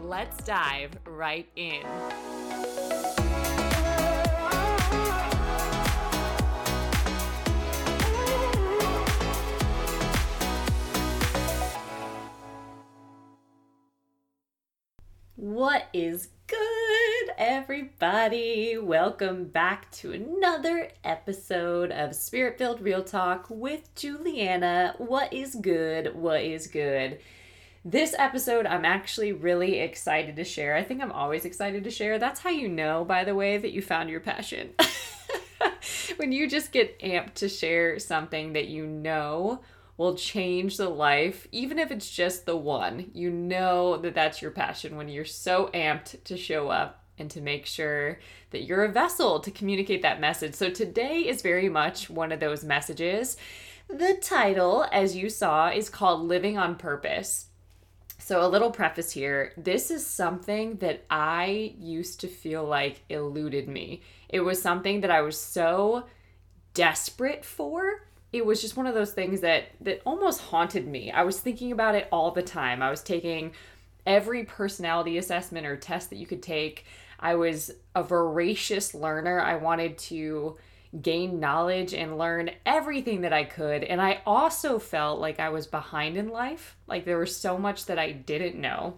let's dive right in. What is good, everybody? Welcome back to another episode of Spirit Filled Real Talk with Juliana. What is good? What is good? This episode, I'm actually really excited to share. I think I'm always excited to share. That's how you know, by the way, that you found your passion. when you just get amped to share something that you know will change the life, even if it's just the one. You know that that's your passion when you're so amped to show up and to make sure that you're a vessel to communicate that message. So today is very much one of those messages. The title, as you saw, is called Living on Purpose. So, a little preface here this is something that I used to feel like eluded me. It was something that I was so desperate for it was just one of those things that that almost haunted me. I was thinking about it all the time. I was taking every personality assessment or test that you could take. I was a voracious learner. I wanted to gain knowledge and learn everything that I could. And I also felt like I was behind in life. Like there was so much that I didn't know.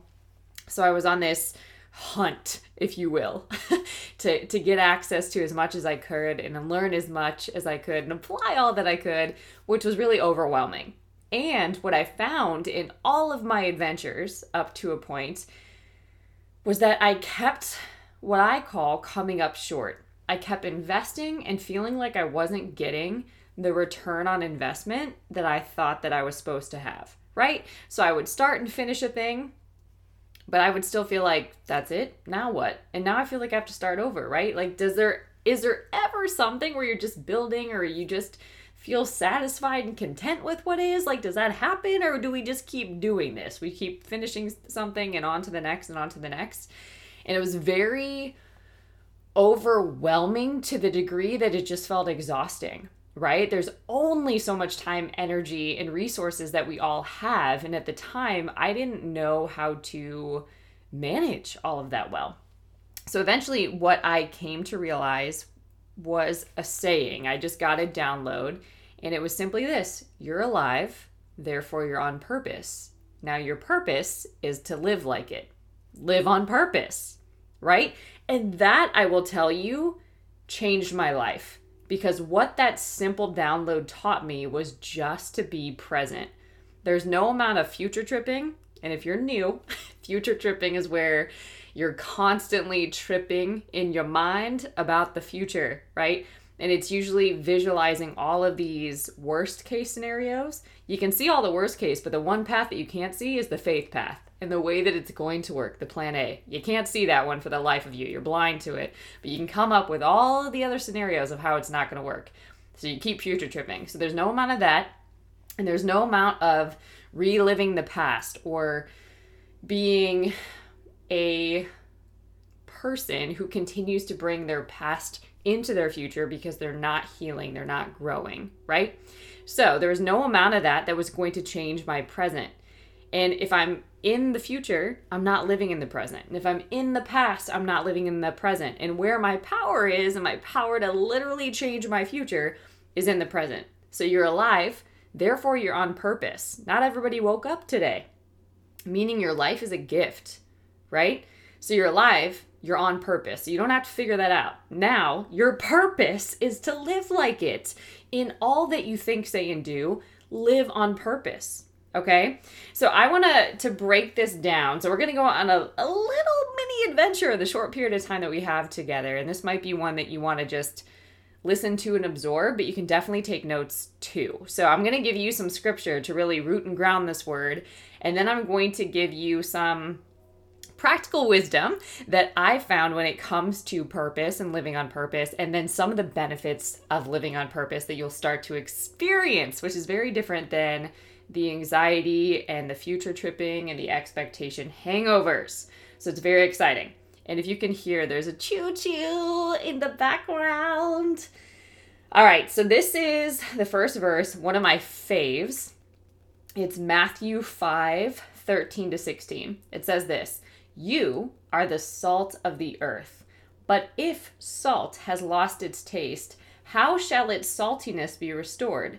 So I was on this hunt, if you will, to, to get access to as much as I could and learn as much as I could and apply all that I could, which was really overwhelming. And what I found in all of my adventures up to a point was that I kept what I call coming up short. I kept investing and feeling like I wasn't getting the return on investment that I thought that I was supposed to have, right? So I would start and finish a thing but I would still feel like that's it. Now what? And now I feel like I have to start over, right? Like does there is there ever something where you're just building or you just feel satisfied and content with what is? Like does that happen or do we just keep doing this? We keep finishing something and on to the next and on to the next. And it was very overwhelming to the degree that it just felt exhausting right? There's only so much time, energy, and resources that we all have. And at the time, I didn't know how to manage all of that well. So eventually, what I came to realize was a saying. I just got a download, and it was simply this You're alive, therefore, you're on purpose. Now, your purpose is to live like it, live on purpose, right? And that, I will tell you, changed my life because what that simple download taught me was just to be present. There's no amount of future tripping, and if you're new, future tripping is where you're constantly tripping in your mind about the future, right? And it's usually visualizing all of these worst case scenarios. You can see all the worst case, but the one path that you can't see is the faith path and the way that it's going to work, the plan A. You can't see that one for the life of you. You're blind to it. But you can come up with all of the other scenarios of how it's not going to work. So you keep future tripping. So there's no amount of that. And there's no amount of reliving the past or being a person who continues to bring their past into their future because they're not healing, they're not growing, right? So there was no amount of that that was going to change my present. And if I'm in the future, I'm not living in the present. And if I'm in the past, I'm not living in the present. And where my power is and my power to literally change my future is in the present. So you're alive, therefore you're on purpose. Not everybody woke up today, meaning your life is a gift, right? So you're alive, you're on purpose. So you don't have to figure that out. Now, your purpose is to live like it. In all that you think, say, and do, live on purpose. Okay, so I want to to break this down. So we're gonna go on a, a little mini adventure the short period of time that we have together, and this might be one that you want to just listen to and absorb, but you can definitely take notes too. So I'm gonna give you some scripture to really root and ground this word, and then I'm going to give you some practical wisdom that I found when it comes to purpose and living on purpose, and then some of the benefits of living on purpose that you'll start to experience, which is very different than the anxiety and the future tripping and the expectation hangovers. So it's very exciting. And if you can hear, there's a choo choo in the background. All right, so this is the first verse, one of my faves. It's Matthew 5 13 to 16. It says this You are the salt of the earth. But if salt has lost its taste, how shall its saltiness be restored?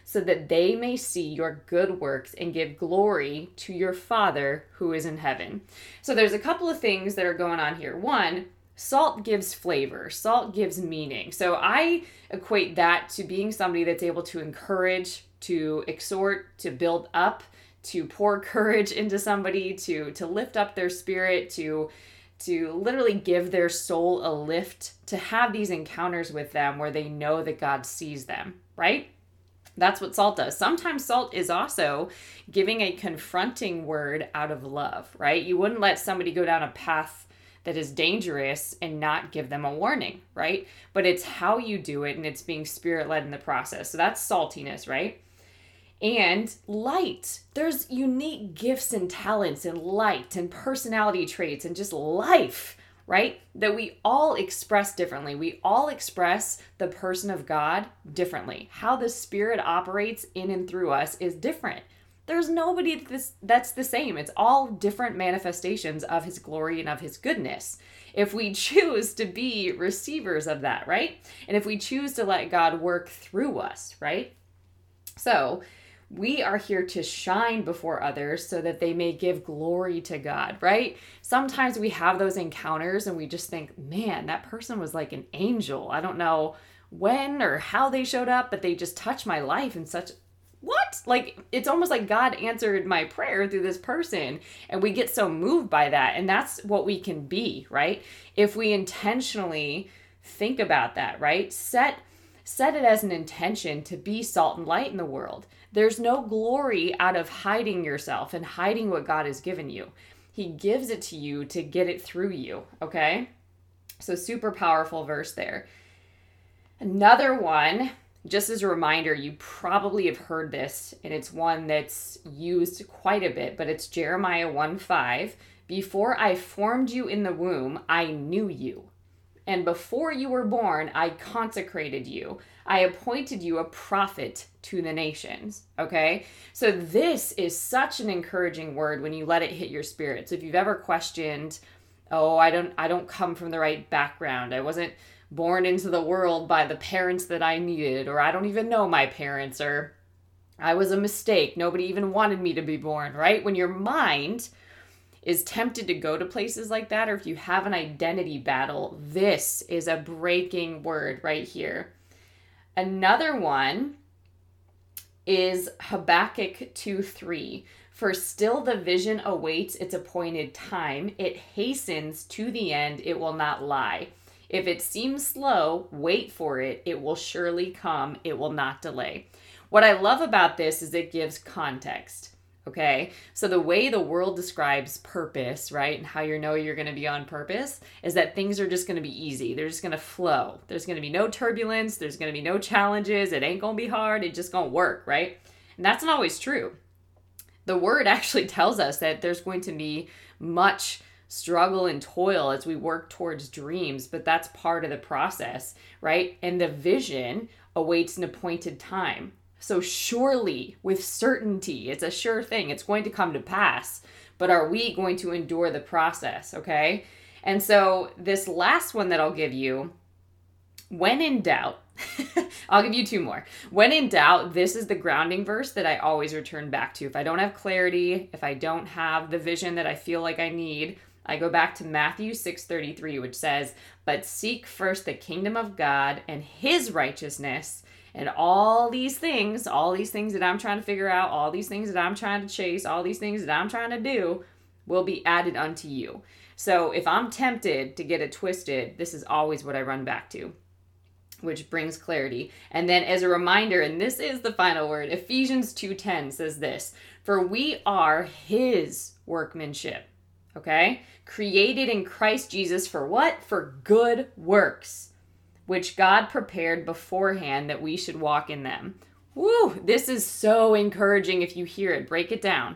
so that they may see your good works and give glory to your Father who is in heaven. So there's a couple of things that are going on here. One, salt gives flavor, salt gives meaning. So I equate that to being somebody that's able to encourage, to exhort, to build up, to pour courage into somebody, to to lift up their spirit, to to literally give their soul a lift, to have these encounters with them where they know that God sees them, right? That's what salt does. Sometimes salt is also giving a confronting word out of love, right? You wouldn't let somebody go down a path that is dangerous and not give them a warning, right? But it's how you do it and it's being spirit led in the process. So that's saltiness, right? And light. There's unique gifts and talents and light and personality traits and just life, right? That we all express differently. We all express the person of God differently. How the Spirit operates in and through us is different. There's nobody that's the same. It's all different manifestations of his glory and of his goodness. If we choose to be receivers of that, right? And if we choose to let God work through us, right? So, we are here to shine before others so that they may give glory to God, right? Sometimes we have those encounters and we just think, man, that person was like an angel. I don't know when or how they showed up, but they just touched my life in such what? Like, it's almost like God answered my prayer through this person. And we get so moved by that. And that's what we can be, right? If we intentionally think about that, right? Set set it as an intention to be salt and light in the world. There's no glory out of hiding yourself and hiding what God has given you. He gives it to you to get it through you, okay? So super powerful verse there. Another one just as a reminder, you probably have heard this, and it's one that's used quite a bit, but it's Jeremiah 1 5. Before I formed you in the womb, I knew you. And before you were born, I consecrated you. I appointed you a prophet to the nations. Okay? So, this is such an encouraging word when you let it hit your spirit. So, if you've ever questioned, oh, I don't, I don't come from the right background, I wasn't born into the world by the parents that I needed, or I don't even know my parents, or I was a mistake. Nobody even wanted me to be born, right? When your mind is tempted to go to places like that, or if you have an identity battle, this is a breaking word right here. Another one is Habakkuk 2 3. For still the vision awaits its appointed time, it hastens to the end, it will not lie. If it seems slow, wait for it. It will surely come, it will not delay. What I love about this is it gives context. Okay, so the way the world describes purpose, right, and how you know you're going to be on purpose is that things are just going to be easy. They're just going to flow. There's going to be no turbulence. There's going to be no challenges. It ain't going to be hard. It just going to work, right? And that's not always true. The word actually tells us that there's going to be much struggle and toil as we work towards dreams, but that's part of the process, right? And the vision awaits an appointed time. So, surely, with certainty, it's a sure thing, it's going to come to pass. But are we going to endure the process, okay? And so, this last one that I'll give you, when in doubt, I'll give you two more. When in doubt, this is the grounding verse that I always return back to. If I don't have clarity, if I don't have the vision that I feel like I need, I go back to Matthew 6:33 which says, "But seek first the kingdom of God and his righteousness, and all these things, all these things that I'm trying to figure out, all these things that I'm trying to chase, all these things that I'm trying to do will be added unto you." So, if I'm tempted to get it twisted, this is always what I run back to which brings clarity. And then as a reminder, and this is the final word, Ephesians 2:10 says this, "For we are his workmanship." Okay? Created in Christ Jesus for what? For good works, which God prepared beforehand that we should walk in them. Woo, this is so encouraging if you hear it. Break it down.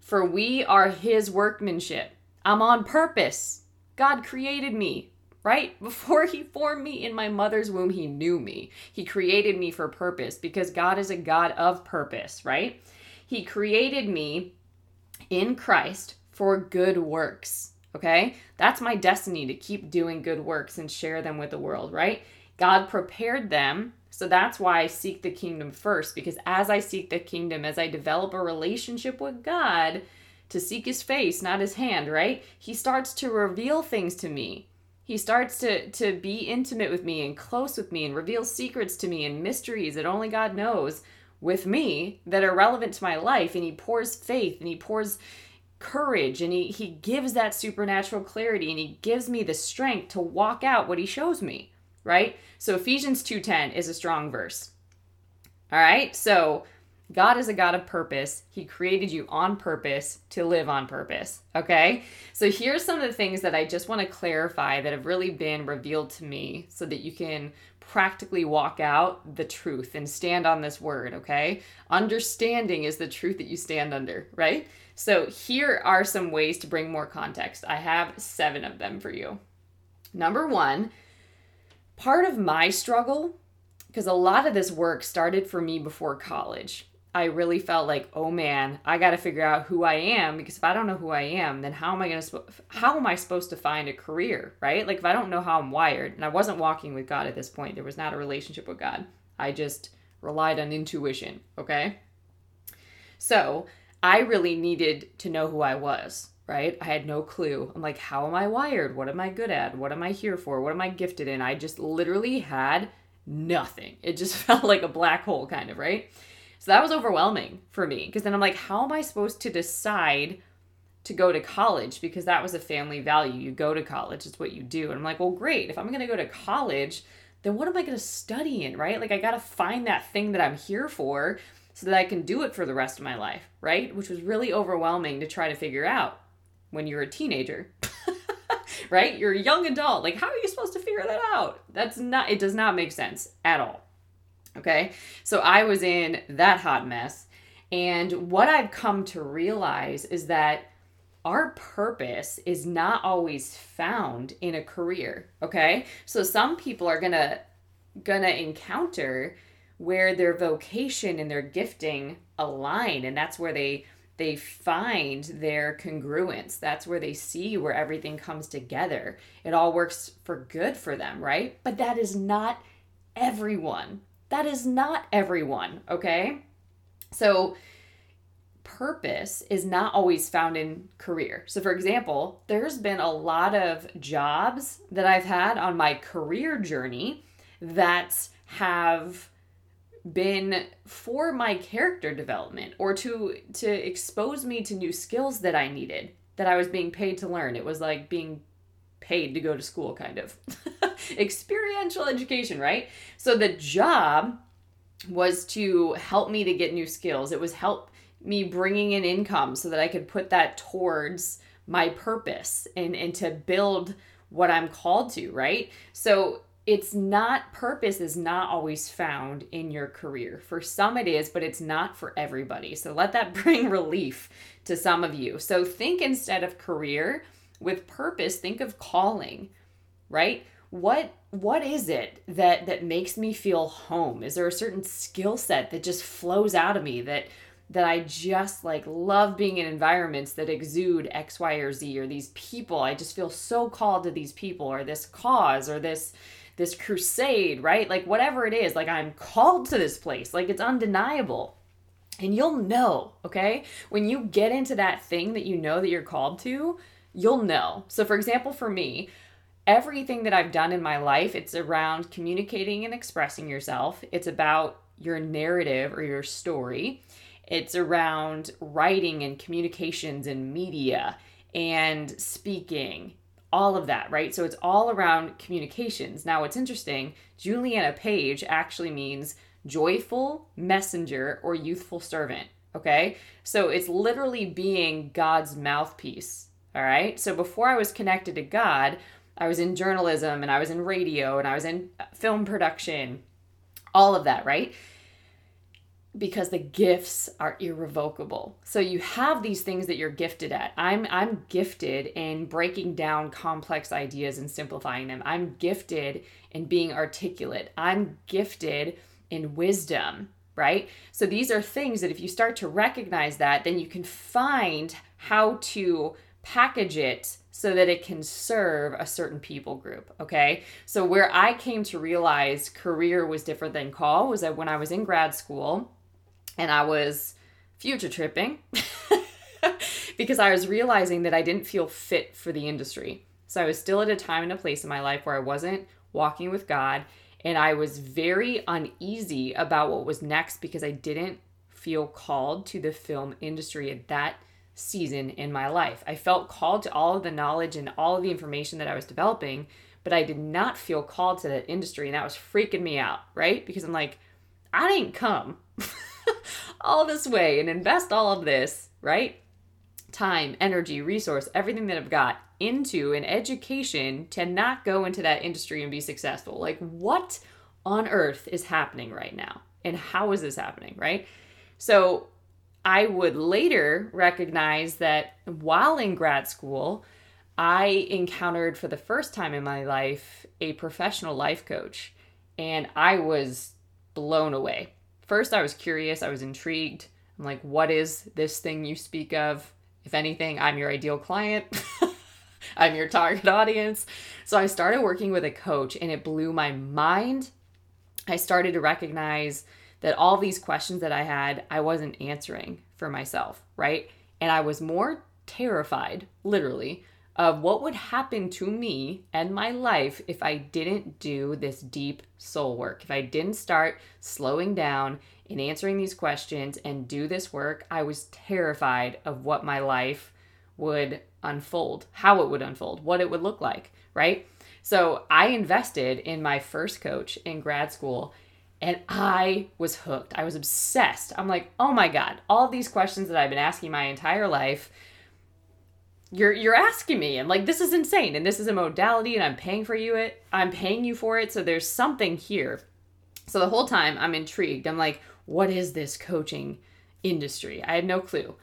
For we are his workmanship. I'm on purpose. God created me, right? Before he formed me in my mother's womb, he knew me. He created me for purpose because God is a God of purpose, right? He created me in Christ for good works. Okay? That's my destiny to keep doing good works and share them with the world, right? God prepared them. So that's why I seek the kingdom first, because as I seek the kingdom, as I develop a relationship with God, to seek his face, not his hand, right? He starts to reveal things to me. He starts to to be intimate with me and close with me and reveal secrets to me and mysteries that only God knows with me that are relevant to my life and he pours faith and he pours courage and he, he gives that supernatural clarity and he gives me the strength to walk out what he shows me right? So ephesians 2.10 is a strong verse. All right? So god is a god of purpose. He created you on purpose to live on purpose okay? So here's some of the things that i just want to clarify that have really been revealed to me so that you can practically walk out the truth and stand on this word okay? Understanding is the truth that you stand under right so here are some ways to bring more context. I have seven of them for you. Number one, part of my struggle, because a lot of this work started for me before college. I really felt like, oh man, I got to figure out who I am because if I don't know who I am, then how am I going to how am I supposed to find a career, right? Like if I don't know how I'm wired, and I wasn't walking with God at this point, there was not a relationship with God. I just relied on intuition, okay? So, I really needed to know who I was, right? I had no clue. I'm like, how am I wired? What am I good at? What am I here for? What am I gifted in? I just literally had nothing. It just felt like a black hole, kind of, right? So that was overwhelming for me because then I'm like, how am I supposed to decide to go to college? Because that was a family value. You go to college, it's what you do. And I'm like, well, great. If I'm going to go to college, then what am I going to study in, right? Like, I got to find that thing that I'm here for so that I can do it for the rest of my life, right? Which was really overwhelming to try to figure out when you're a teenager. right? You're a young adult. Like how are you supposed to figure that out? That's not it does not make sense at all. Okay? So I was in that hot mess and what I've come to realize is that our purpose is not always found in a career, okay? So some people are going to going to encounter where their vocation and their gifting align and that's where they they find their congruence. That's where they see where everything comes together. It all works for good for them right? But that is not everyone. That is not everyone okay? So purpose is not always found in career. So for example there's been a lot of jobs that i've had on my career journey that have been for my character development or to to expose me to new skills that I needed that I was being paid to learn. It was like being paid to go to school kind of. Experiential education, right? So the job was to help me to get new skills. It was help me bringing in income so that I could put that towards my purpose and and to build what I'm called to, right? So it's not purpose is not always found in your career. For some it is, but it's not for everybody. So let that bring relief to some of you. So think instead of career with purpose, think of calling, right? What what is it that that makes me feel home? Is there a certain skill set that just flows out of me that that I just like love being in environments that exude X, Y, or Z, or these people. I just feel so called to these people, or this cause, or this this crusade, right? Like whatever it is, like I'm called to this place. Like it's undeniable. And you'll know, okay? When you get into that thing that you know that you're called to, you'll know. So, for example, for me, everything that I've done in my life, it's around communicating and expressing yourself. It's about your narrative or your story. It's around writing and communications and media and speaking, all of that, right? So it's all around communications. Now, what's interesting, Juliana Page actually means joyful messenger or youthful servant, okay? So it's literally being God's mouthpiece, all right? So before I was connected to God, I was in journalism and I was in radio and I was in film production, all of that, right? Because the gifts are irrevocable. So you have these things that you're gifted at. I'm I'm gifted in breaking down complex ideas and simplifying them. I'm gifted in being articulate. I'm gifted in wisdom, right? So these are things that if you start to recognize that, then you can find how to package it so that it can serve a certain people group. Okay. So, where I came to realize career was different than call was that when I was in grad school and I was future tripping because I was realizing that I didn't feel fit for the industry. So, I was still at a time and a place in my life where I wasn't walking with God and I was very uneasy about what was next because I didn't feel called to the film industry at that season in my life. I felt called to all of the knowledge and all of the information that I was developing, but I did not feel called to that industry. And that was freaking me out, right? Because I'm like, I didn't come all this way and invest all of this, right? Time, energy, resource, everything that I've got into an education to not go into that industry and be successful. Like, what on earth is happening right now? And how is this happening, right? So, I would later recognize that while in grad school, I encountered for the first time in my life a professional life coach, and I was blown away. First, I was curious, I was intrigued. I'm like, what is this thing you speak of? If anything, I'm your ideal client. I'm your target audience. So I started working with a coach, and it blew my mind. I started to recognize that all these questions that I had, I wasn't answering for myself, right? And I was more terrified, literally, of what would happen to me and my life if I didn't do this deep soul work. If I didn't start slowing down and answering these questions and do this work, I was terrified of what my life would unfold, how it would unfold, what it would look like, right? So I invested in my first coach in grad school and I was hooked. I was obsessed. I'm like, oh my God, all these questions that I've been asking my entire life, you're you're asking me. And like, this is insane. And this is a modality, and I'm paying for you it. I'm paying you for it. So there's something here. So the whole time I'm intrigued. I'm like, what is this coaching industry? I had no clue.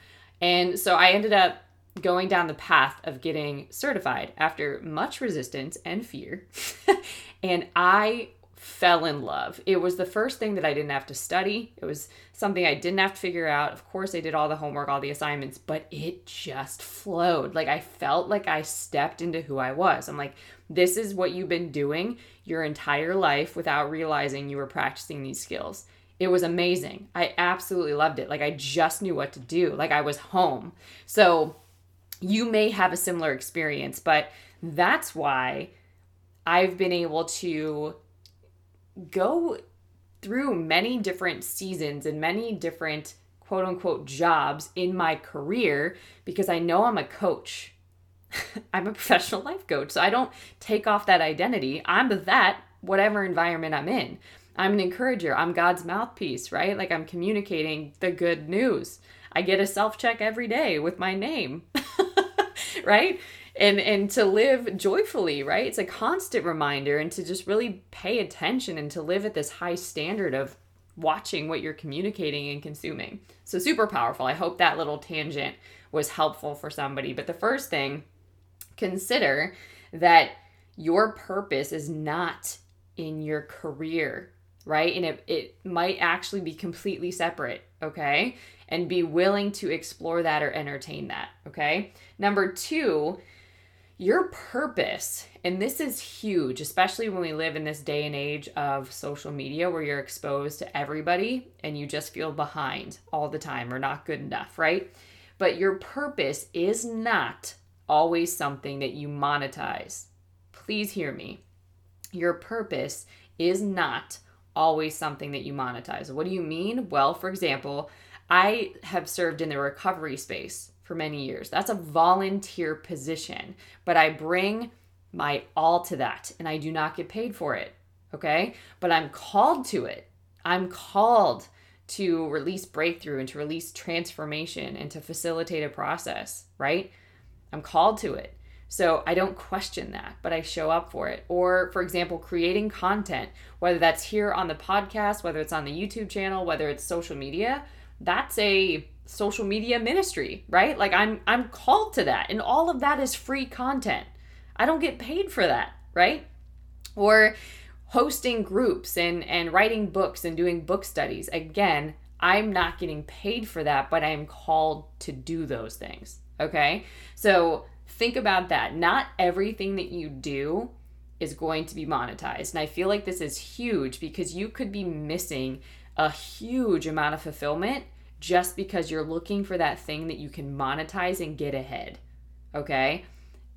And so I ended up going down the path of getting certified after much resistance and fear. and I fell in love. It was the first thing that I didn't have to study. It was something I didn't have to figure out. Of course, I did all the homework, all the assignments, but it just flowed. Like I felt like I stepped into who I was. I'm like, this is what you've been doing your entire life without realizing you were practicing these skills. It was amazing. I absolutely loved it. Like I just knew what to do. Like I was home. So you may have a similar experience, but that's why I've been able to go through many different seasons and many different quote unquote jobs in my career because I know I'm a coach. I'm a professional life coach. So I don't take off that identity. I'm that, whatever environment I'm in. I'm an encourager. I'm God's mouthpiece, right? Like I'm communicating the good news. I get a self check every day with my name, right? And and to live joyfully right? It's a constant reminder and to just really pay attention and to live at this high standard of watching what you're communicating and consuming. So super powerful. I hope that little tangent was helpful for somebody. But the first thing consider that your purpose is not in your career right? And it, it might actually be completely separate okay? And be willing to explore that or entertain that okay? Number two your purpose, and this is huge, especially when we live in this day and age of social media where you're exposed to everybody and you just feel behind all the time or not good enough, right? But your purpose is not always something that you monetize. Please hear me. Your purpose is not always something that you monetize. What do you mean? Well, for example, I have served in the recovery space for many years. That's a volunteer position, but I bring my all to that and I do not get paid for it. Okay? But I'm called to it. I'm called to release breakthrough and to release transformation and to facilitate a process, right? I'm called to it. So I don't question that, but I show up for it. Or, for example, creating content, whether that's here on the podcast, whether it's on the YouTube channel, whether it's social media, that's a social media ministry, right? Like I'm I'm called to that. And all of that is free content. I don't get paid for that, right? Or hosting groups and and writing books and doing book studies. Again, I'm not getting paid for that, but I'm called to do those things. Okay? So think about that. Not everything that you do is going to be monetized. And I feel like this is huge because you could be missing a huge amount of fulfillment just because you're looking for that thing that you can monetize and get ahead. Okay?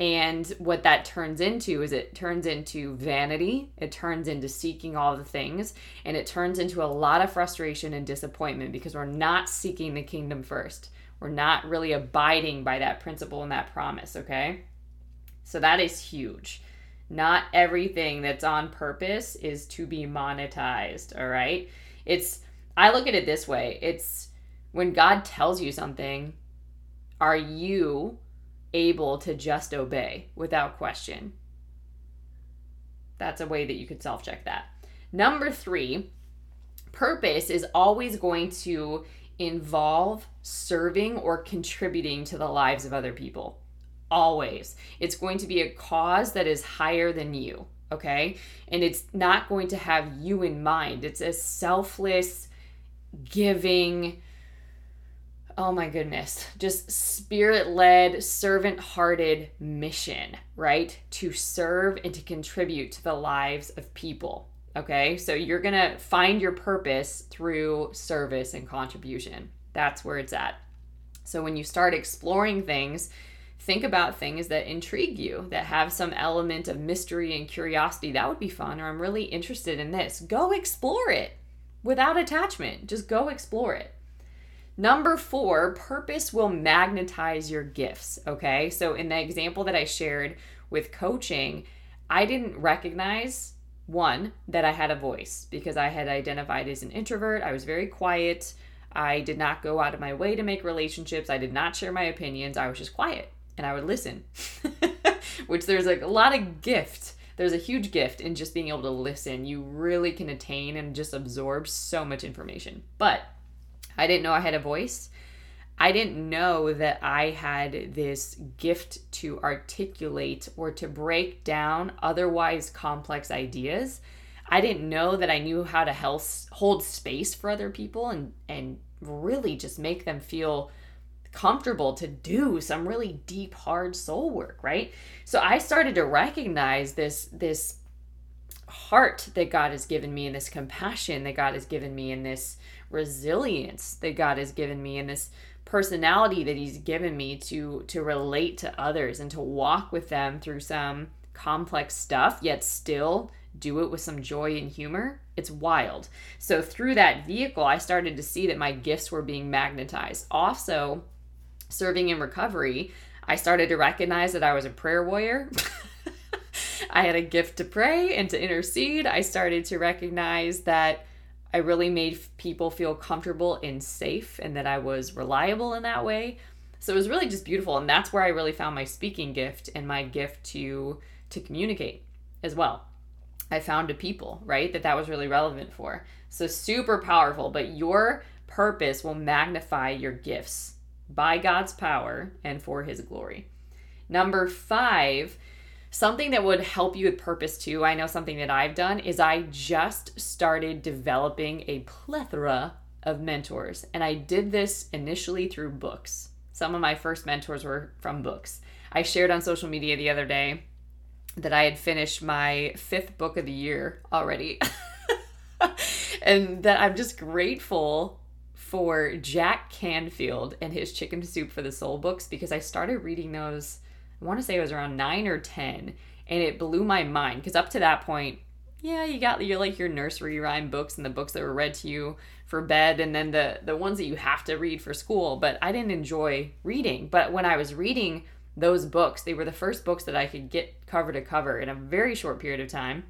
And what that turns into is it turns into vanity, it turns into seeking all the things, and it turns into a lot of frustration and disappointment because we're not seeking the kingdom first. We're not really abiding by that principle and that promise, okay? So that is huge. Not everything that's on purpose is to be monetized, all right? It's I look at it this way. It's when God tells you something, are you able to just obey without question? That's a way that you could self check that. Number three, purpose is always going to involve serving or contributing to the lives of other people. Always. It's going to be a cause that is higher than you, okay? And it's not going to have you in mind. It's a selfless, giving, oh my goodness, just spirit led, servant hearted mission, right? To serve and to contribute to the lives of people. Okay, so you're gonna find your purpose through service and contribution. That's where it's at. So when you start exploring things, think about things that intrigue you, that have some element of mystery and curiosity. That would be fun, or I'm really interested in this. Go explore it without attachment. Just go explore it. Number four, purpose will magnetize your gifts. Okay, so in the example that I shared with coaching, I didn't recognize one, that I had a voice because I had identified as an introvert. I was very quiet. I did not go out of my way to make relationships. I did not share my opinions. I was just quiet and I would listen, which there's like a lot of gift. There's a huge gift in just being able to listen. You really can attain and just absorb so much information. But I didn't know I had a voice. I didn't know that I had this gift to articulate or to break down otherwise complex ideas. I didn't know that I knew how to hold space for other people and and really just make them feel comfortable to do some really deep hard soul work, right? So I started to recognize this this heart that God has given me and this compassion that God has given me and this resilience that God has given me and this personality that he's given me to to relate to others and to walk with them through some complex stuff yet still do it with some joy and humor it's wild. So through that vehicle i started to see that my gifts were being magnetized. Also serving in recovery i started to recognize that i was a prayer warrior i had a gift to pray and to intercede i started to recognize that I really made people feel comfortable and safe and that I was reliable in that way. So it was really just beautiful and that's where I really found my speaking gift and my gift to to communicate as well. I found a people, right? That that was really relevant for. So super powerful, but your purpose will magnify your gifts by God's power and for his glory. Number 5, Something that would help you with purpose too, I know something that I've done is I just started developing a plethora of mentors. And I did this initially through books. Some of my first mentors were from books. I shared on social media the other day that I had finished my fifth book of the year already. and that I'm just grateful for Jack Canfield and his Chicken Soup for the Soul books because I started reading those I want to say it was around nine or 10, and it blew my mind because up to that point, yeah, you got your like your nursery rhyme books and the books that were read to you for bed and then the the ones that you have to read for school, but I didn't enjoy reading. But when I was reading those books, they were the first books that I could get cover to cover in a very short period of time,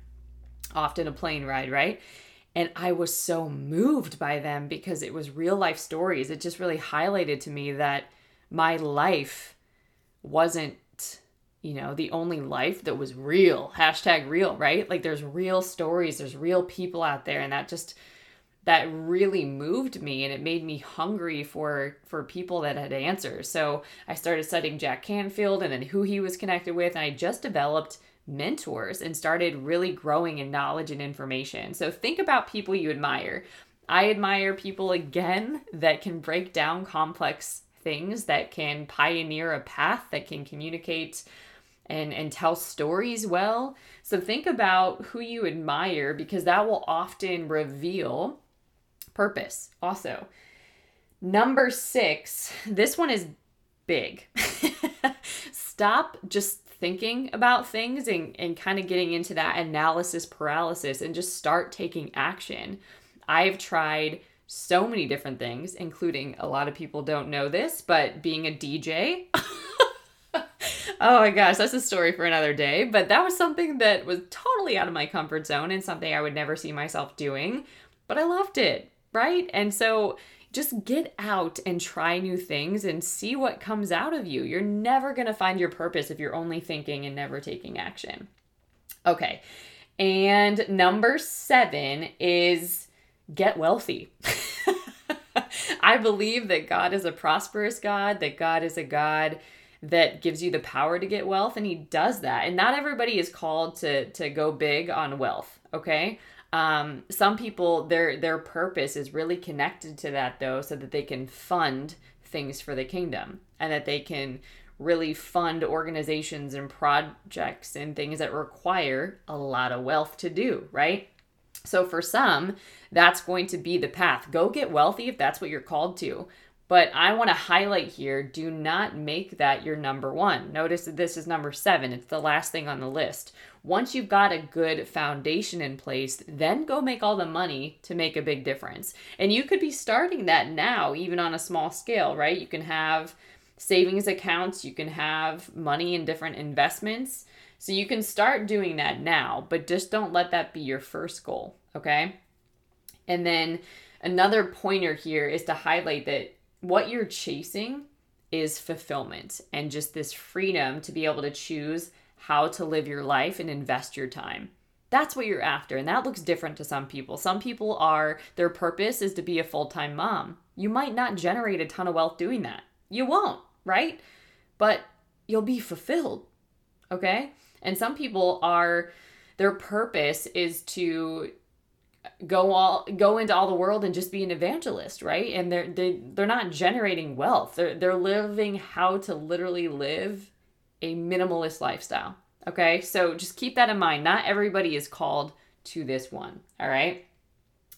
often a plane ride, right? And I was so moved by them because it was real life stories. It just really highlighted to me that my life wasn't you know, the only life that was real. Hashtag real, right? Like there's real stories, there's real people out there, and that just that really moved me and it made me hungry for for people that had answers. So I started studying Jack Canfield and then who he was connected with, and I just developed mentors and started really growing in knowledge and information. So think about people you admire. I admire people again that can break down complex things, that can pioneer a path, that can communicate and and tell stories well. So think about who you admire because that will often reveal purpose also. Number 6, this one is big. Stop just thinking about things and, and kind of getting into that analysis paralysis and just start taking action. I've tried so many different things, including a lot of people don't know this, but being a DJ. oh my gosh, that's a story for another day. But that was something that was totally out of my comfort zone and something I would never see myself doing. But I loved it, right? And so just get out and try new things and see what comes out of you. You're never going to find your purpose if you're only thinking and never taking action. Okay. And number seven is get wealthy. I believe that God is a prosperous God, that God is a God that gives you the power to get wealth and he does that. And not everybody is called to to go big on wealth okay? Um, some people their their purpose is really connected to that though so that they can fund things for the kingdom and that they can really fund organizations and projects and things that require a lot of wealth to do right? So for some that's going to be the path. Go get wealthy if that's what you're called to but I want to highlight here do not make that your number one. Notice that this is number seven, it's the last thing on the list. Once you've got a good foundation in place, then go make all the money to make a big difference. And you could be starting that now, even on a small scale, right? You can have savings accounts, you can have money in different investments. So you can start doing that now, but just don't let that be your first goal, okay? And then another pointer here is to highlight that what you're chasing is fulfillment and just this freedom to be able to choose how to live your life and invest your time. That's what you're after. And that looks different to some people. Some people are, their purpose is to be a full time mom. You might not generate a ton of wealth doing that. You won't, right? But you'll be fulfilled. Okay? And some people are, their purpose is to go all go into all the world and just be an evangelist right? And they're they, they're not generating wealth. They're they're living how to literally live a minimalist lifestyle okay? So just keep that in mind. Not everybody is called to this one all right?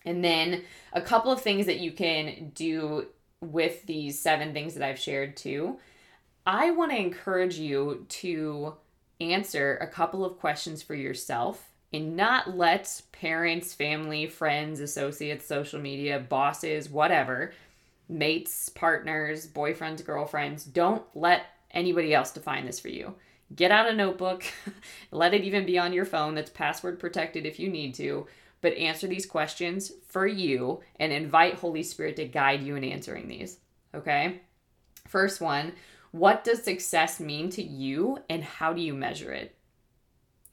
And then a couple of things that you can do with these seven things that I've shared too. I want to encourage you to answer a couple of questions for yourself and not let parents, family, friends, associates, social media, bosses, whatever, mates, partners, boyfriends, girlfriends, don't let anybody else define this for you. Get out a notebook, let it even be on your phone that's password protected if you need to, but answer these questions for you and invite Holy Spirit to guide you in answering these. Okay? First one, what does success mean to you and how do you measure it?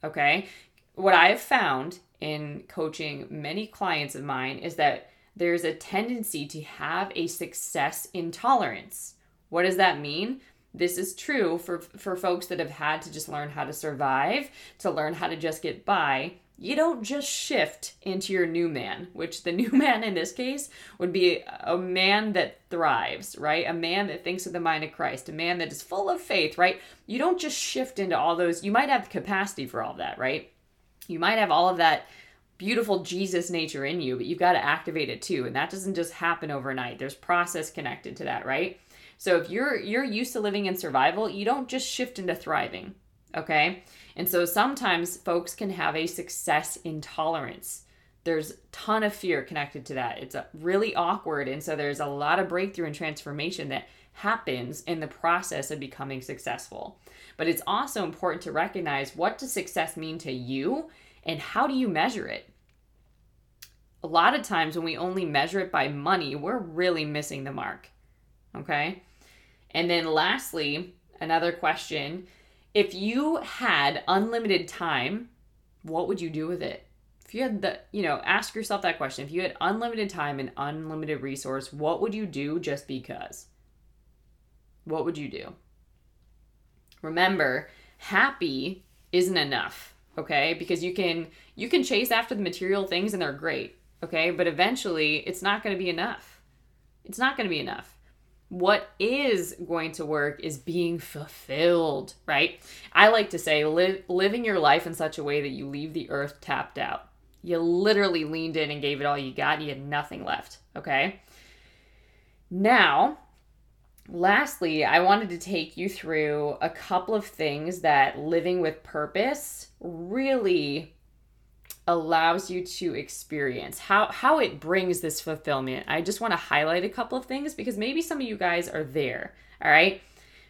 Okay? What I have found in coaching many clients of mine is that there's a tendency to have a success intolerance. What does that mean? This is true for, for folks that have had to just learn how to survive, to learn how to just get by. You don't just shift into your new man, which the new man in this case would be a man that thrives, right? A man that thinks of the mind of Christ, a man that is full of faith, right? You don't just shift into all those, you might have the capacity for all that, right? You might have all of that beautiful Jesus nature in you, but you've got to activate it too. And that doesn't just happen overnight. There's process connected to that, right? So if you're you're used to living in survival, you don't just shift into thriving, okay? And so sometimes folks can have a success intolerance. There's a ton of fear connected to that. It's really awkward and so there's a lot of breakthrough and transformation that happens in the process of becoming successful. But it's also important to recognize what does success mean to you and how do you measure it? A lot of times when we only measure it by money, we're really missing the mark. Okay? And then lastly, another question, if you had unlimited time, what would you do with it? If you had the, you know, ask yourself that question. If you had unlimited time and unlimited resource, what would you do just because? What would you do? Remember, happy isn't enough, okay? Because you can you can chase after the material things and they're great, okay? But eventually it's not going to be enough. It's not going to be enough. What is going to work is being fulfilled, right? I like to say live, living your life in such a way that you leave the earth tapped out. You literally leaned in and gave it all you got, and you had nothing left, okay? Now, lastly, I wanted to take you through a couple of things that living with purpose really allows you to experience how how it brings this fulfillment. I just want to highlight a couple of things because maybe some of you guys are there. All right?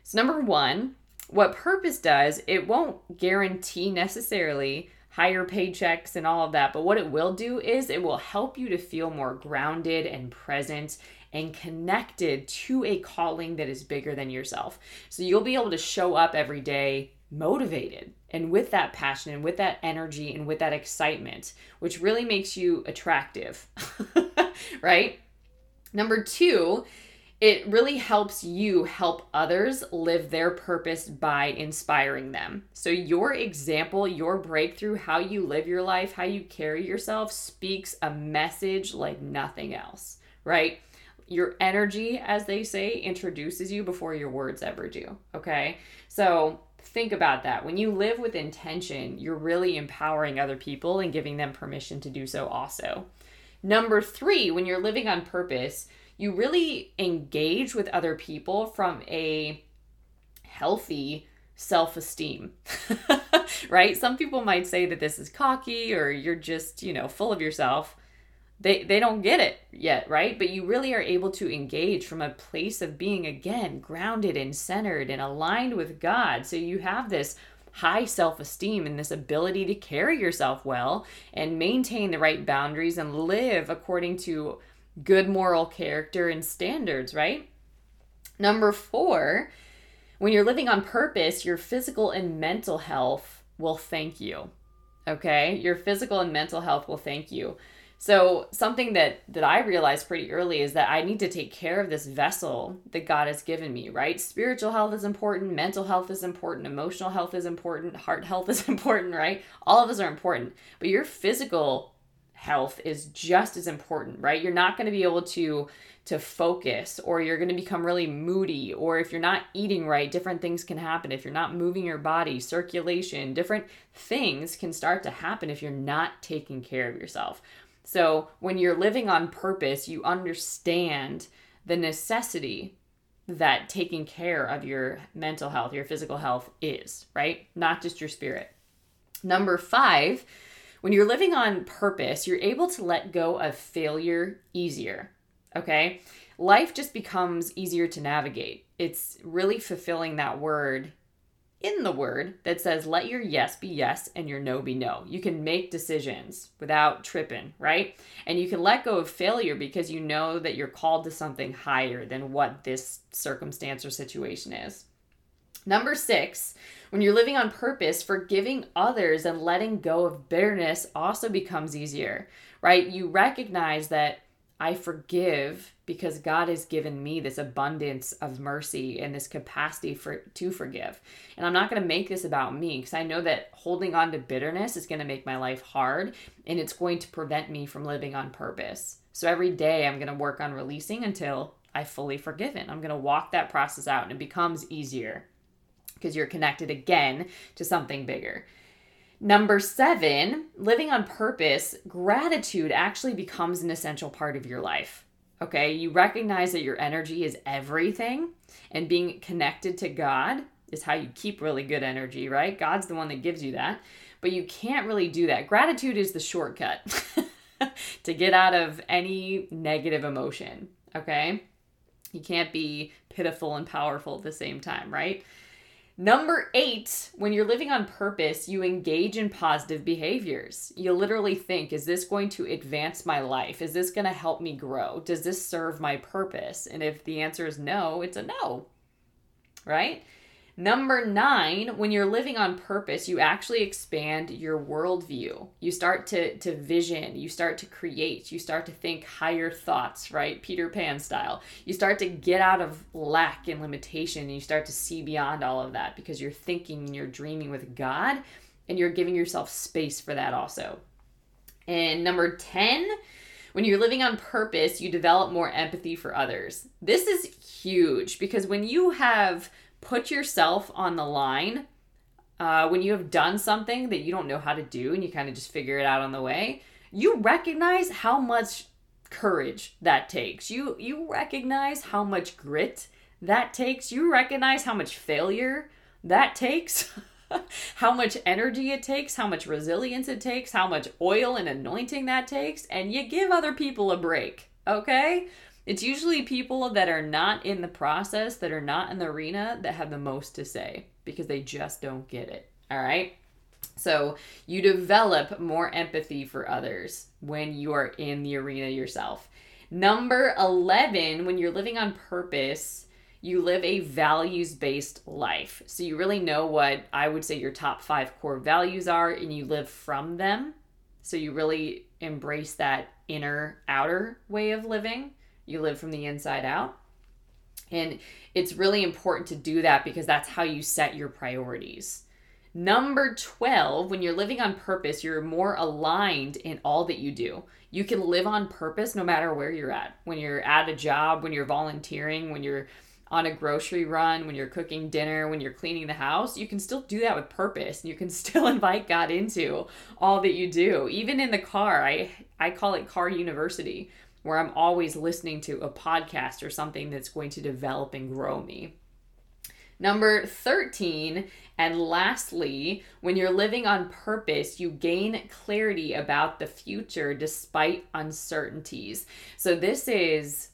So number 1, what purpose does, it won't guarantee necessarily higher paychecks and all of that, but what it will do is it will help you to feel more grounded and present and connected to a calling that is bigger than yourself. So you'll be able to show up every day motivated and with that passion and with that energy and with that excitement, which really makes you attractive, right? Number two, it really helps you help others live their purpose by inspiring them. So, your example, your breakthrough, how you live your life, how you carry yourself speaks a message like nothing else, right? Your energy, as they say, introduces you before your words ever do. Okay. So think about that. When you live with intention, you're really empowering other people and giving them permission to do so also. Number three, when you're living on purpose, you really engage with other people from a healthy self esteem, right? Some people might say that this is cocky or you're just, you know, full of yourself they they don't get it yet right? But you really are able to engage from a place of being again grounded and centered and aligned with god. So you have this high self-esteem and this ability to carry yourself well and maintain the right boundaries and live according to good moral character and standards right? Number 4 when you're living on purpose your physical and mental health will thank you okay? Your physical and mental health will thank you so something that that I realized pretty early is that I need to take care of this vessel that God has given me, right? Spiritual health is important, mental health is important, emotional health is important, heart health is important, right? All of us are important. But your physical health is just as important, right? You're not going to be able to to focus or you're going to become really moody or if you're not eating right, different things can happen. If you're not moving your body, circulation, different things can start to happen if you're not taking care of yourself. So when you're living on purpose, you understand the necessity that taking care of your mental health, your physical health is, right? Not just your spirit. Number five, when you're living on purpose, you're able to let go of failure easier, okay? Life just becomes easier to navigate. It's really fulfilling that word in the word that says, let your yes be yes and your no be no. You can make decisions without tripping, right? And you can let go of failure because you know that you're called to something higher than what this circumstance or situation is. Number six, when you're living on purpose, forgiving others and letting go of bitterness also becomes easier, right? You recognize that I forgive because God has given me this abundance of mercy and this capacity for to forgive. And I'm not going to make this about me because I know that holding on to bitterness is going to make my life hard and it's going to prevent me from living on purpose. So every day I'm going to work on releasing until I fully forgiven. I'm going to walk that process out and it becomes easier because you're connected again to something bigger. Number seven, living on purpose, gratitude actually becomes an essential part of your life. Okay, you recognize that your energy is everything, and being connected to God is how you keep really good energy, right? God's the one that gives you that, but you can't really do that. Gratitude is the shortcut to get out of any negative emotion, okay? You can't be pitiful and powerful at the same time, right? Number eight, when you're living on purpose, you engage in positive behaviors. You literally think, is this going to advance my life? Is this going to help me grow? Does this serve my purpose? And if the answer is no, it's a no, right? Number nine, when you're living on purpose, you actually expand your worldview. You start to, to vision, you start to create, you start to think higher thoughts, right? Peter Pan style. You start to get out of lack and limitation and you start to see beyond all of that because you're thinking and you're dreaming with God and you're giving yourself space for that also. And number 10, when you're living on purpose, you develop more empathy for others. This is huge because when you have put yourself on the line uh, when you have done something that you don't know how to do and you kind of just figure it out on the way you recognize how much courage that takes. You you recognize how much grit that takes. You recognize how much failure that takes how much energy it takes how much resilience it takes how much oil and anointing that takes and you give other people a break okay it's usually people that are not in the process, that are not in the arena, that have the most to say because they just don't get it. All right. So you develop more empathy for others when you are in the arena yourself. Number 11, when you're living on purpose, you live a values based life. So you really know what I would say your top five core values are and you live from them. So you really embrace that inner outer way of living. You live from the inside out. And it's really important to do that because that's how you set your priorities. Number 12, when you're living on purpose, you're more aligned in all that you do. You can live on purpose no matter where you're at. When you're at a job, when you're volunteering, when you're on a grocery run, when you're cooking dinner, when you're cleaning the house, you can still do that with purpose. And You can still invite God into all that you do. Even in the car, I I call it car university where I'm always listening to a podcast or something that's going to develop and grow me. Number 13, and lastly, when you're living on purpose, you gain clarity about the future despite uncertainties. So, this is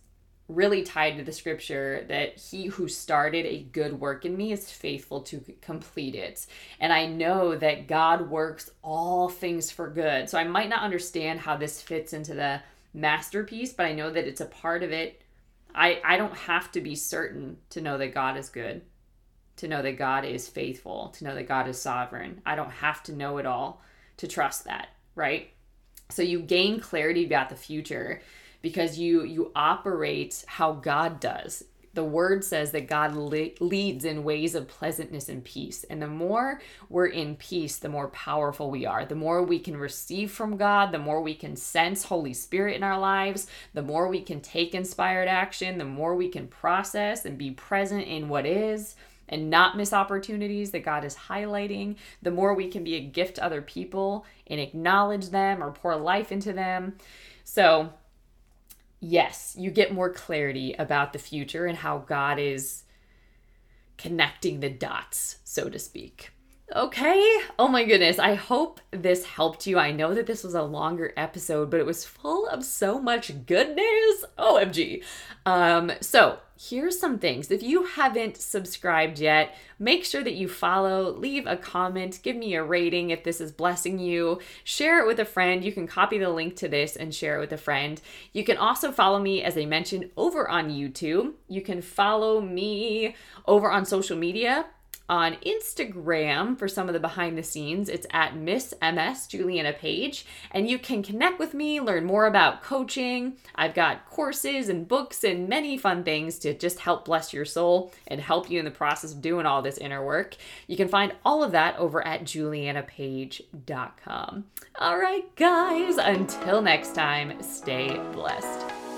really tied to the scripture that he who started a good work in me is faithful to complete it. And I know that God works all things for good. So, I might not understand how this fits into the masterpiece, but I know that it's a part of it. I, I don't have to be certain to know that God is good, to know that God is faithful, to know that God is sovereign. I don't have to know it all to trust that, right? So you gain clarity about the future because you you operate how God does the word says that God le- leads in ways of pleasantness and peace. And the more we're in peace, the more powerful we are. The more we can receive from God, the more we can sense Holy Spirit in our lives, the more we can take inspired action, the more we can process and be present in what is and not miss opportunities that God is highlighting, the more we can be a gift to other people and acknowledge them or pour life into them. So, yes, you get more clarity about the future and how God is connecting the dots, so to speak. Okay. Oh my goodness. I hope this helped you. I know that this was a longer episode, but it was full of so much goodness. OMG. Um, so here's some things. If you haven't subscribed yet, make sure that you follow, leave a comment, give me a rating if this is blessing you, share it with a friend. You can copy the link to this and share it with a friend. You can also follow me, as I mentioned, over on YouTube. You can follow me over on social media on Instagram for some of the behind the scenes. It's at Miss MS Juliana Page, and you can connect with me, learn more about coaching. I've got courses and books and many fun things to just help bless your soul and help you in the process of doing all this inner work. You can find all of that over at julianapage.com. All right, guys, until next time, stay blessed.